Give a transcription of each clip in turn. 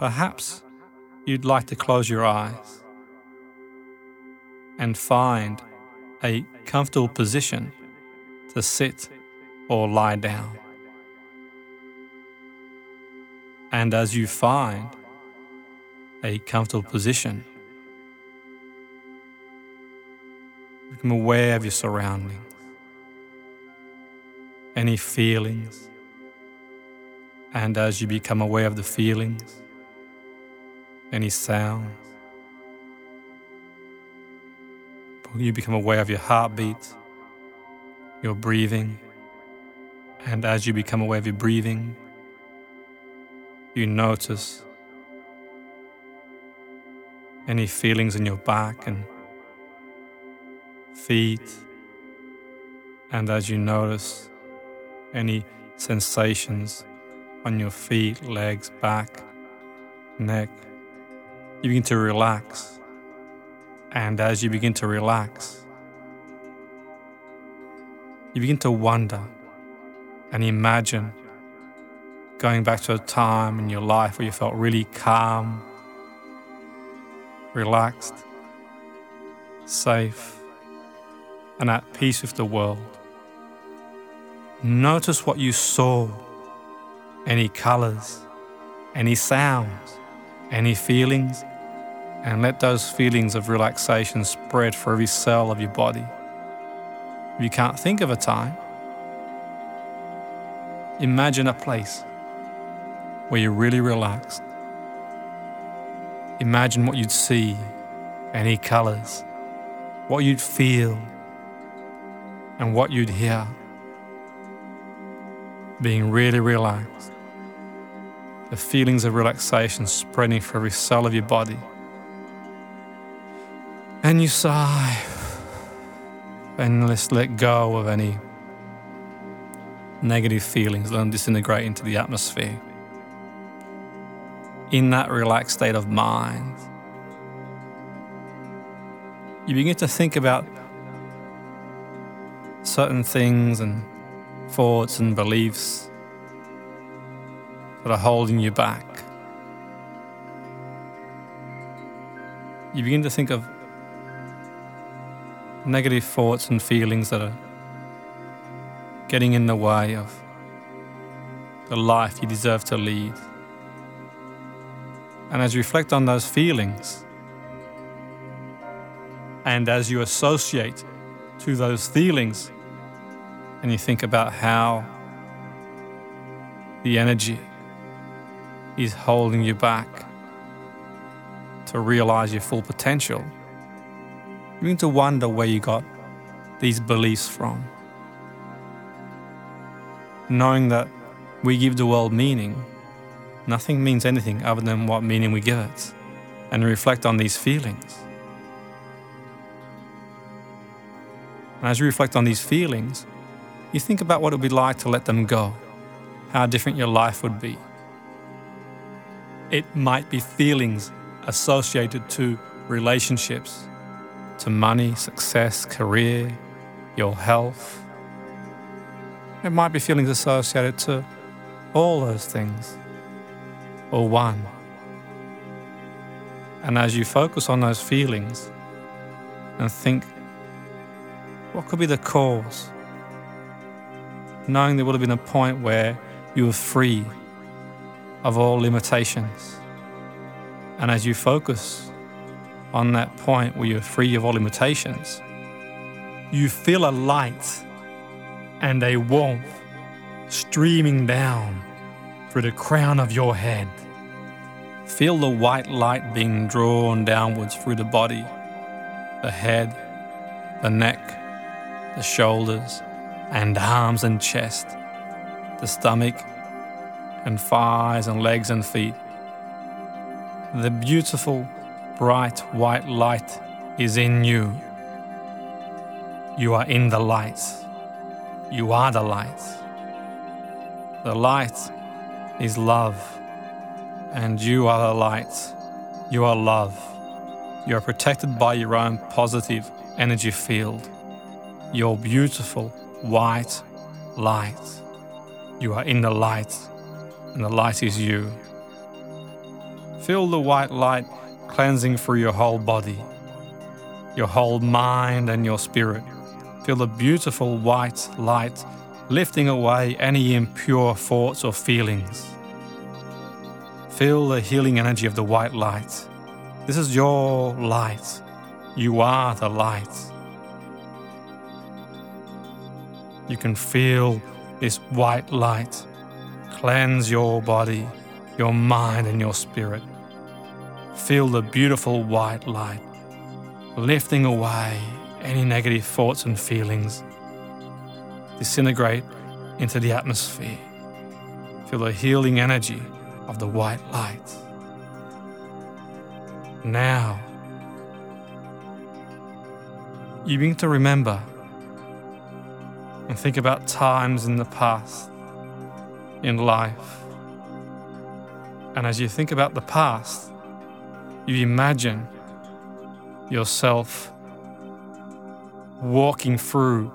perhaps you'd like to close your eyes and find a comfortable position to sit or lie down. And as you find a comfortable position, become aware of your surroundings, any feelings, and as you become aware of the feelings, any sounds, you become aware of your heartbeat, your breathing, and as you become aware of your breathing, you notice any feelings in your back and feet. And as you notice any sensations on your feet, legs, back, neck, you begin to relax. And as you begin to relax, you begin to wonder and imagine going back to a time in your life where you felt really calm, relaxed, safe, and at peace with the world. Notice what you saw any colors, any sounds, any feelings, and let those feelings of relaxation spread for every cell of your body. If you can't think of a time, imagine a place where you're really relaxed. Imagine what you'd see, any colors, what you'd feel, and what you'd hear. Being really relaxed. The feelings of relaxation spreading for every cell of your body. And you sigh and let's let go of any negative feelings, them disintegrate into the atmosphere. In that relaxed state of mind, you begin to think about certain things and thoughts and beliefs that are holding you back. You begin to think of negative thoughts and feelings that are getting in the way of the life you deserve to lead. And as you reflect on those feelings, and as you associate to those feelings, and you think about how the energy is holding you back to realize your full potential you begin to wonder where you got these beliefs from. Knowing that we give the world meaning, nothing means anything other than what meaning we give it, and reflect on these feelings. And as you reflect on these feelings, you think about what it would be like to let them go, how different your life would be. It might be feelings associated to relationships, to money, success, career, your health. It might be feelings associated to all those things, or one. And as you focus on those feelings and think, what could be the cause? Knowing there would have been a point where you were free of all limitations. And as you focus on that point where you're free of all limitations, you feel a light and a warmth streaming down through the crown of your head. Feel the white light being drawn downwards through the body, the head, the neck, the shoulders, and arms and chest, the stomach, and thighs and legs and feet. The beautiful bright white light is in you. You are in the light. You are the light. The light is love, and you are the light. You are love. You are protected by your own positive energy field. Your beautiful white light. You are in the light, and the light is you. Feel the white light cleansing through your whole body, your whole mind, and your spirit. Feel the beautiful white light lifting away any impure thoughts or feelings. Feel the healing energy of the white light. This is your light. You are the light. You can feel this white light cleanse your body, your mind, and your spirit. Feel the beautiful white light lifting away any negative thoughts and feelings. Disintegrate into the atmosphere. Feel the healing energy of the white light. Now, you begin to remember and think about times in the past in life. And as you think about the past, you imagine yourself walking through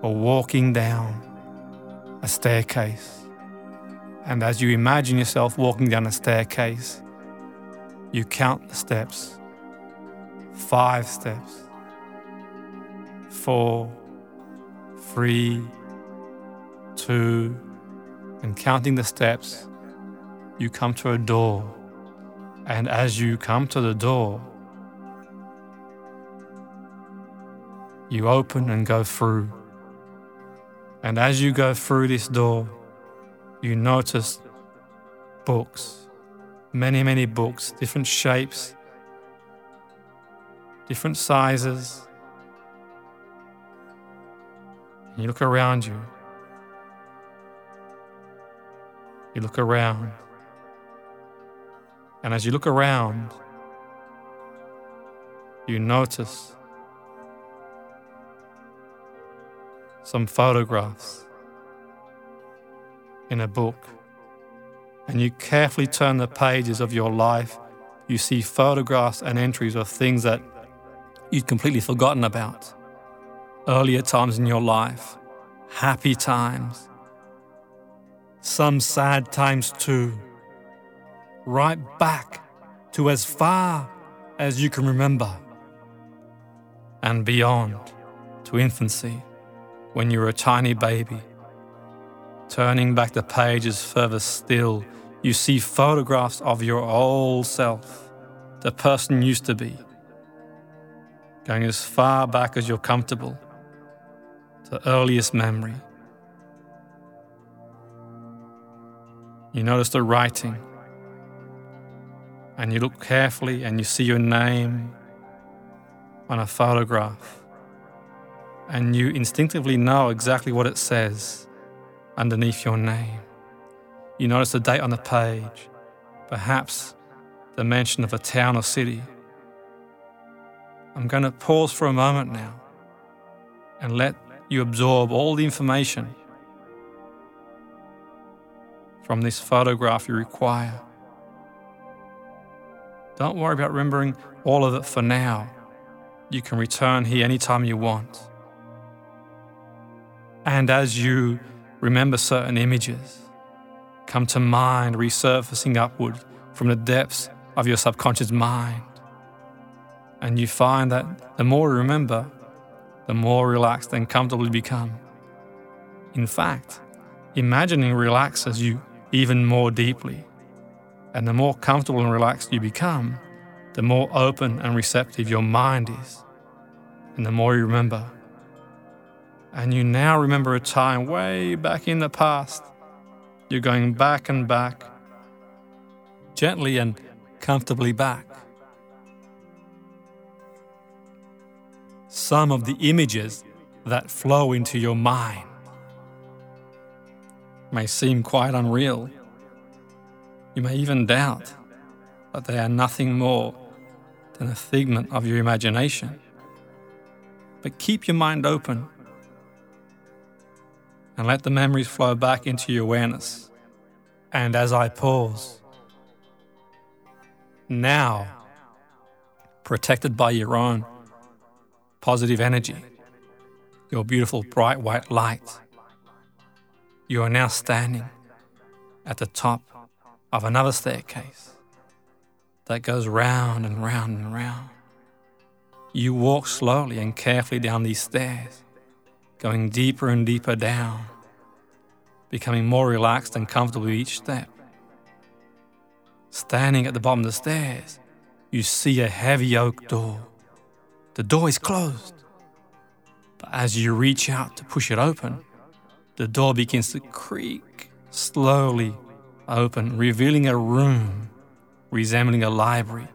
or walking down a staircase. And as you imagine yourself walking down a staircase, you count the steps. Five steps, four, three, two, and counting the steps, you come to a door. And as you come to the door, you open and go through. And as you go through this door, you notice books, many, many books, different shapes, different sizes. You look around you. You look around. And as you look around, you notice some photographs in a book. And you carefully turn the pages of your life, you see photographs and entries of things that you'd completely forgotten about. Earlier times in your life, happy times, some sad times too, right back to as far as you can remember, and beyond to infancy when you were a tiny baby. Turning back the pages further still, you see photographs of your old self, the person you used to be, going as far back as you're comfortable, to earliest memory. You notice the writing, and you look carefully and you see your name on a photograph, and you instinctively know exactly what it says underneath your name. You notice the date on the page, perhaps the mention of a town or city. I'm going to pause for a moment now and let you absorb all the information from this photograph you require. Don't worry about remembering all of it for now. You can return here anytime you want. And as you remember certain images, come to mind resurfacing upward from the depths of your subconscious mind. And you find that the more you remember, the more relaxed and comfortable you become. In fact, imagining relaxes you even more deeply. And the more comfortable and relaxed you become, the more open and receptive your mind is, and the more you remember. And you now remember a time way back in the past. You're going back and back, gently and comfortably back. Some of the images that flow into your mind may seem quite unreal. You may even doubt that they are nothing more than a figment of your imagination. But keep your mind open and let the memories flow back into your awareness. And as I pause, now, protected by your own positive energy, your beautiful bright white light, you are now standing at the top of another staircase. that goes round and round and round. You walk slowly and carefully down these stairs, going deeper and deeper down, becoming more relaxed and comfortable with each step. Standing at the bottom of the stairs, you see a heavy oak door. The door is closed. But as you reach out to push it open, the door begins to creak slowly open, revealing a room resembling a library,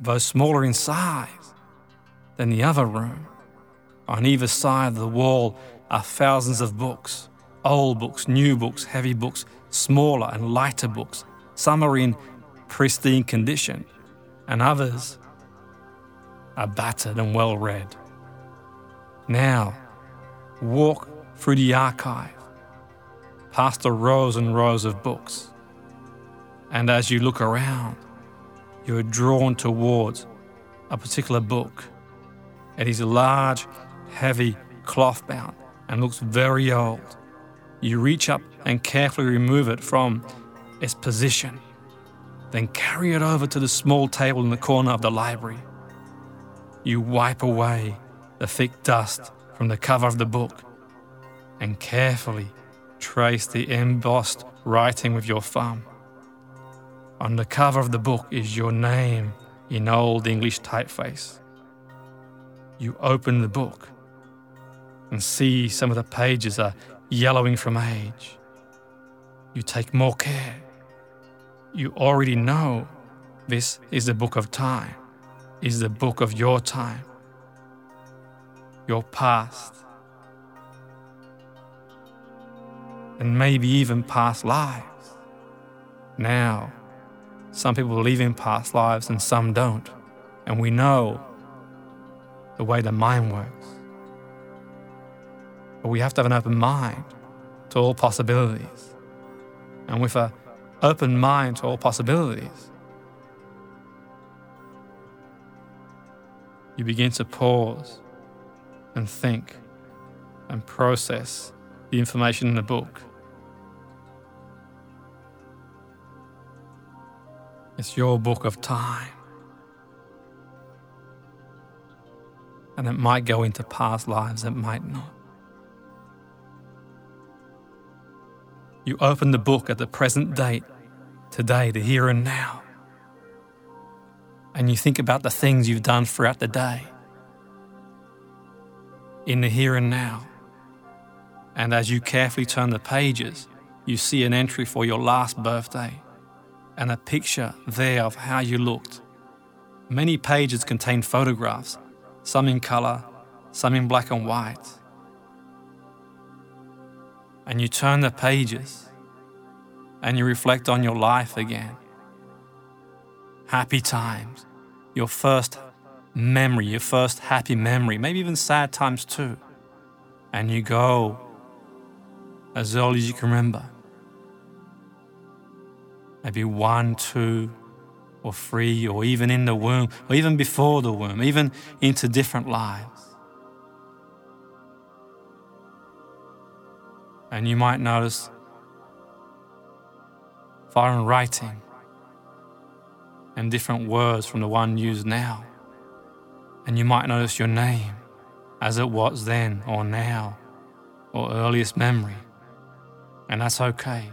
though smaller in size than the other room. On either side of the wall are thousands of books old books, new books, heavy books, smaller and lighter books. Some are in pristine condition, and others are battered and well read. Now, walk through the archive, past the rows and rows of books. And as you look around, you are drawn towards a particular book. It is large, heavy, cloth bound, and looks very old. You reach up and carefully remove it from its position, then carry it over to the small table in the corner of the library. You wipe away the thick dust from the cover of the book and carefully trace the embossed writing with your thumb. On the cover of the book is your name in Old English typeface. You open the book and see some of the pages are yellowing from age. You take more care. You already know this is the book of time, is the book of your time, your past, and maybe even past lives. Now, some people believe in past lives and some don't. And we know the way the mind works. But we have to have an open mind to all possibilities. And with an open mind to all possibilities, you begin to pause and think and process the information in the book It's your book of time. And it might go into past lives, it might not. You open the book at the present date, today, the here and now. And you think about the things you've done throughout the day, in the here and now. And as you carefully turn the pages, you see an entry for your last birthday and a picture there of how you looked. Many pages contain photographs, some in colour, some in black and white. And you turn the pages and you reflect on your life again. Happy times, your first memory, your first happy memory, maybe even sad times too. And you go as early as you can remember maybe one, two, or three, or even in the womb, or even before the womb, even into different lives. And you might notice foreign writing and different words from the one used now. And you might notice your name as it was then or now or earliest memory. And that's okay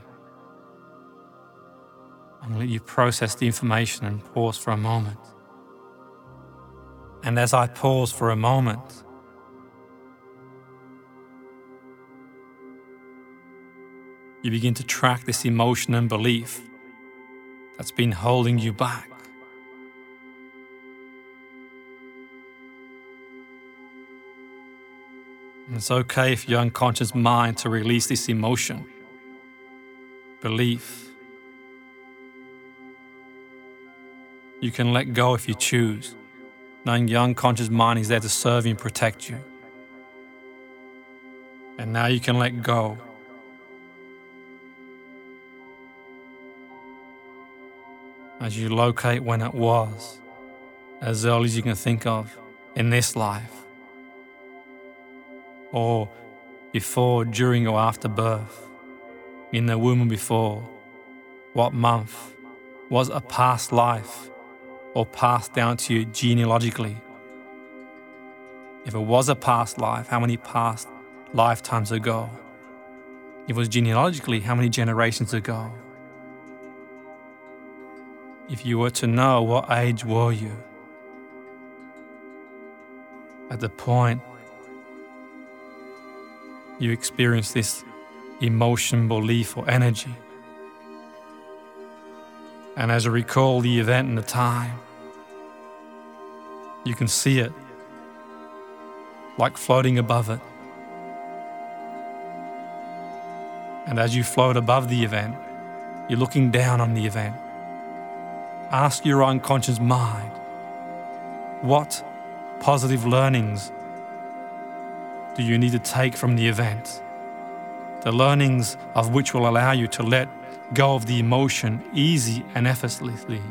and let you process the information and pause for a moment. And as I pause for a moment, you begin to track this emotion and belief that's been holding you back. And it's okay for your unconscious mind to release this emotion, belief, You can let go if you choose, knowing the unconscious mind is there to serve you and protect you. And now you can let go. As you locate when it was, as early as you can think of in this life, or before, during, or after birth, in the womb before, what month, was a past life or passed down to you genealogically? If it was a past life, how many past lifetimes ago? If it was genealogically, how many generations ago? If you were to know what age were you? At the point you experience this emotion, belief, or energy. And as you recall the event and the time, you can see it like floating above it. And as you float above the event, you're looking down on the event. Ask your unconscious mind what positive learnings do you need to take from the event? The learnings of which will allow you to let go of the emotion easy and effortlessly.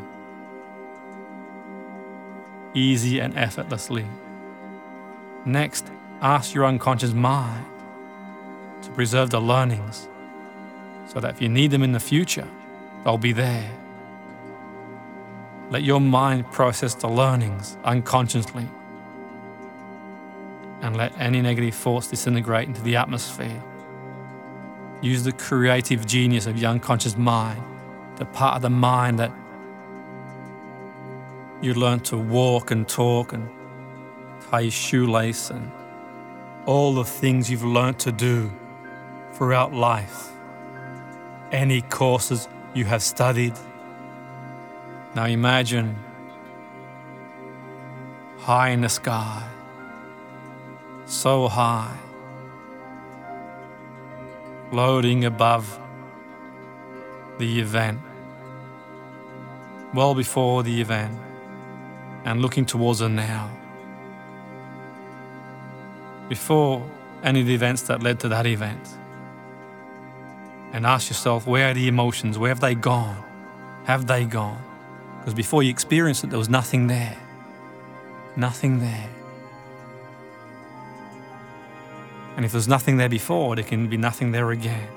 Easy and effortlessly. Next, ask your unconscious mind to preserve the learnings so that if you need them in the future, they'll be there. Let your mind process the learnings unconsciously and let any negative thoughts disintegrate into the atmosphere. Use the creative genius of your unconscious mind, the part of the mind that you learn to walk and talk and tie your shoelace and all the things you've learned to do throughout life, any courses you have studied. Now imagine high in the sky so high, floating above the event, well before the event, and looking towards the now. Before any of the events that led to that event. And ask yourself, where are the emotions? Where have they gone? Have they gone? Because before you experienced it, there was nothing there. Nothing there. And if there's nothing there before, there can be nothing there again.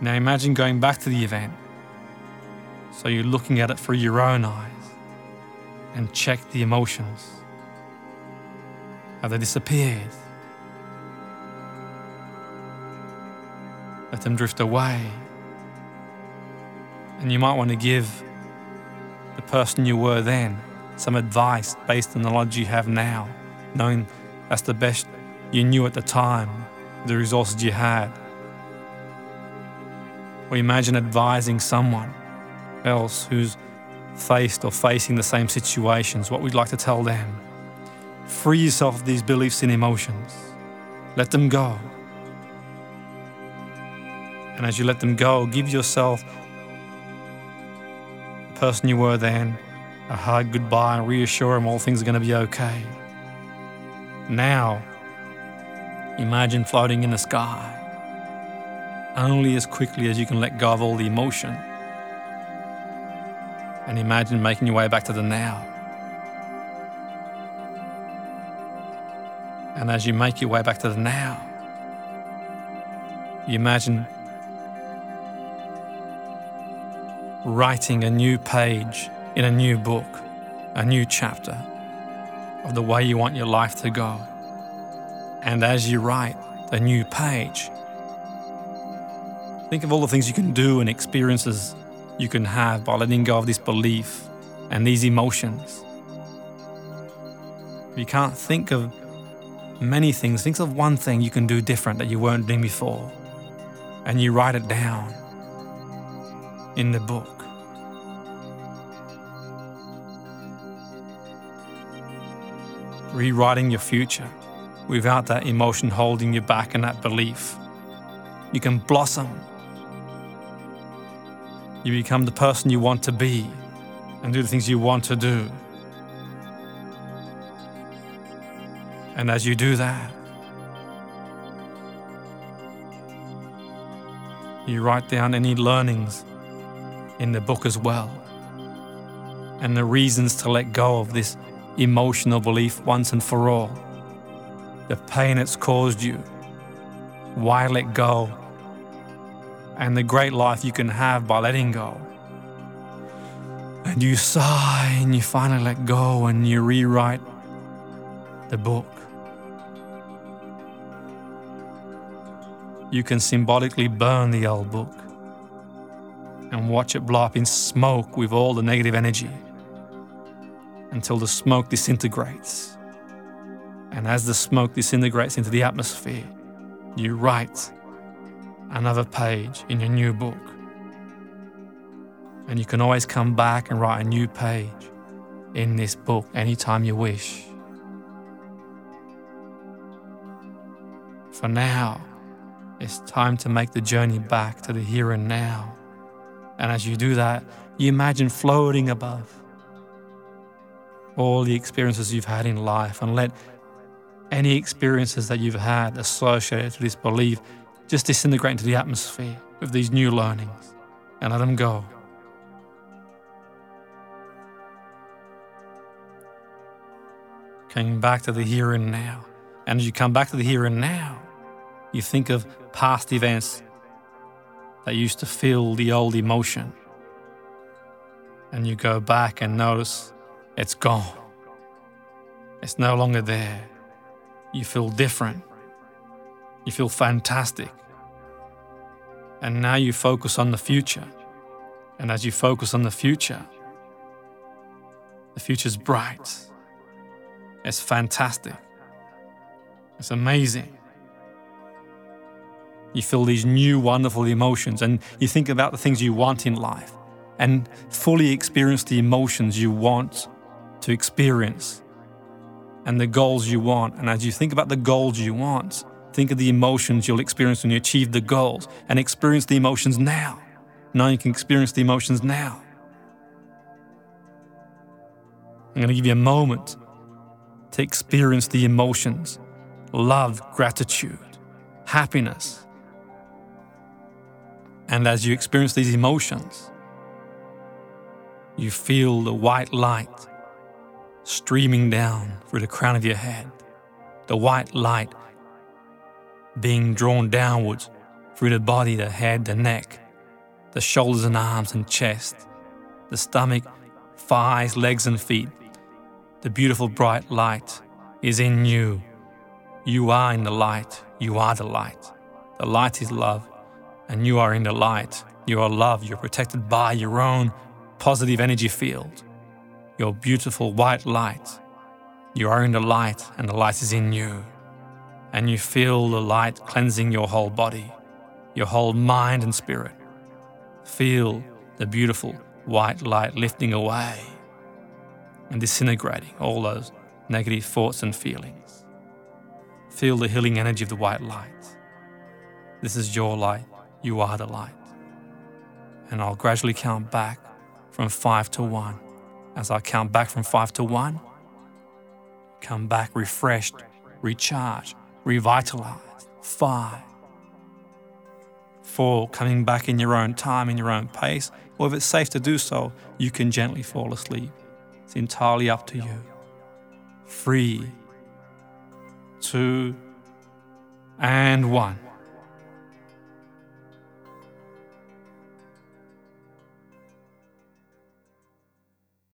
Now imagine going back to the event. So you're looking at it through your own eyes and check the emotions. Have they disappeared? Let them drift away. And you might want to give the person you were then some advice based on the knowledge you have now, knowing that's the best you knew at the time the resources you had. Or imagine advising someone else who's faced or facing the same situations, what we'd like to tell them. Free yourself of these beliefs and emotions. Let them go. And as you let them go, give yourself the person you were then a hug goodbye and reassure them all things are going to be okay. Now, Imagine floating in the sky, only as quickly as you can let go of all the emotion. And imagine making your way back to the now. And as you make your way back to the now, you imagine writing a new page in a new book, a new chapter of the way you want your life to go. And as you write the new page, think of all the things you can do and experiences you can have by letting go of this belief and these emotions. You can't think of many things. Think of one thing you can do different that you weren't doing before. And you write it down in the book. Rewriting your future without that emotion holding you back and that belief. You can blossom. You become the person you want to be and do the things you want to do. And as you do that, you write down any learnings in the book as well and the reasons to let go of this emotional belief once and for all the pain it's caused you. Why let go? And the great life you can have by letting go. And you sigh and you finally let go and you rewrite the book. You can symbolically burn the old book and watch it blow up in smoke with all the negative energy until the smoke disintegrates. And as the smoke disintegrates into the atmosphere, you write another page in your new book. And you can always come back and write a new page in this book anytime you wish. For now, it's time to make the journey back to the here and now. And as you do that, you imagine floating above all the experiences you've had in life and let any experiences that you've had associated to this belief just disintegrate into the atmosphere with these new learnings and let them go. Coming back to the here and now. And as you come back to the here and now, you think of past events that used to feel the old emotion. And you go back and notice it's gone. It's no longer there. You feel different. You feel fantastic. And now you focus on the future. And as you focus on the future, the future's bright. It's fantastic. It's amazing. You feel these new wonderful emotions and you think about the things you want in life and fully experience the emotions you want to experience and the goals you want. And as you think about the goals you want, think of the emotions you'll experience when you achieve the goals and experience the emotions now. Now you can experience the emotions now. I'm going to give you a moment to experience the emotions love, gratitude, happiness. And as you experience these emotions, you feel the white light streaming down through the crown of your head, the white light being drawn downwards through the body, the head, the neck, the shoulders and arms and chest, the stomach, thighs, legs, and feet. The beautiful bright light is in you. You are in the light. You are the light. The light is love, and you are in the light. You are love. You're protected by your own positive energy field your beautiful white light. You are in the light, and the light is in you. And you feel the light cleansing your whole body, your whole mind and spirit. Feel the beautiful white light lifting away and disintegrating all those negative thoughts and feelings. Feel the healing energy of the white light. This is your light. You are the light. And I'll gradually count back from five to one as I count back from five to one. Come back refreshed, recharged, revitalized. Five. Four, coming back in your own time, in your own pace, or if it's safe to do so, you can gently fall asleep. It's entirely up to you. Three, two, and one.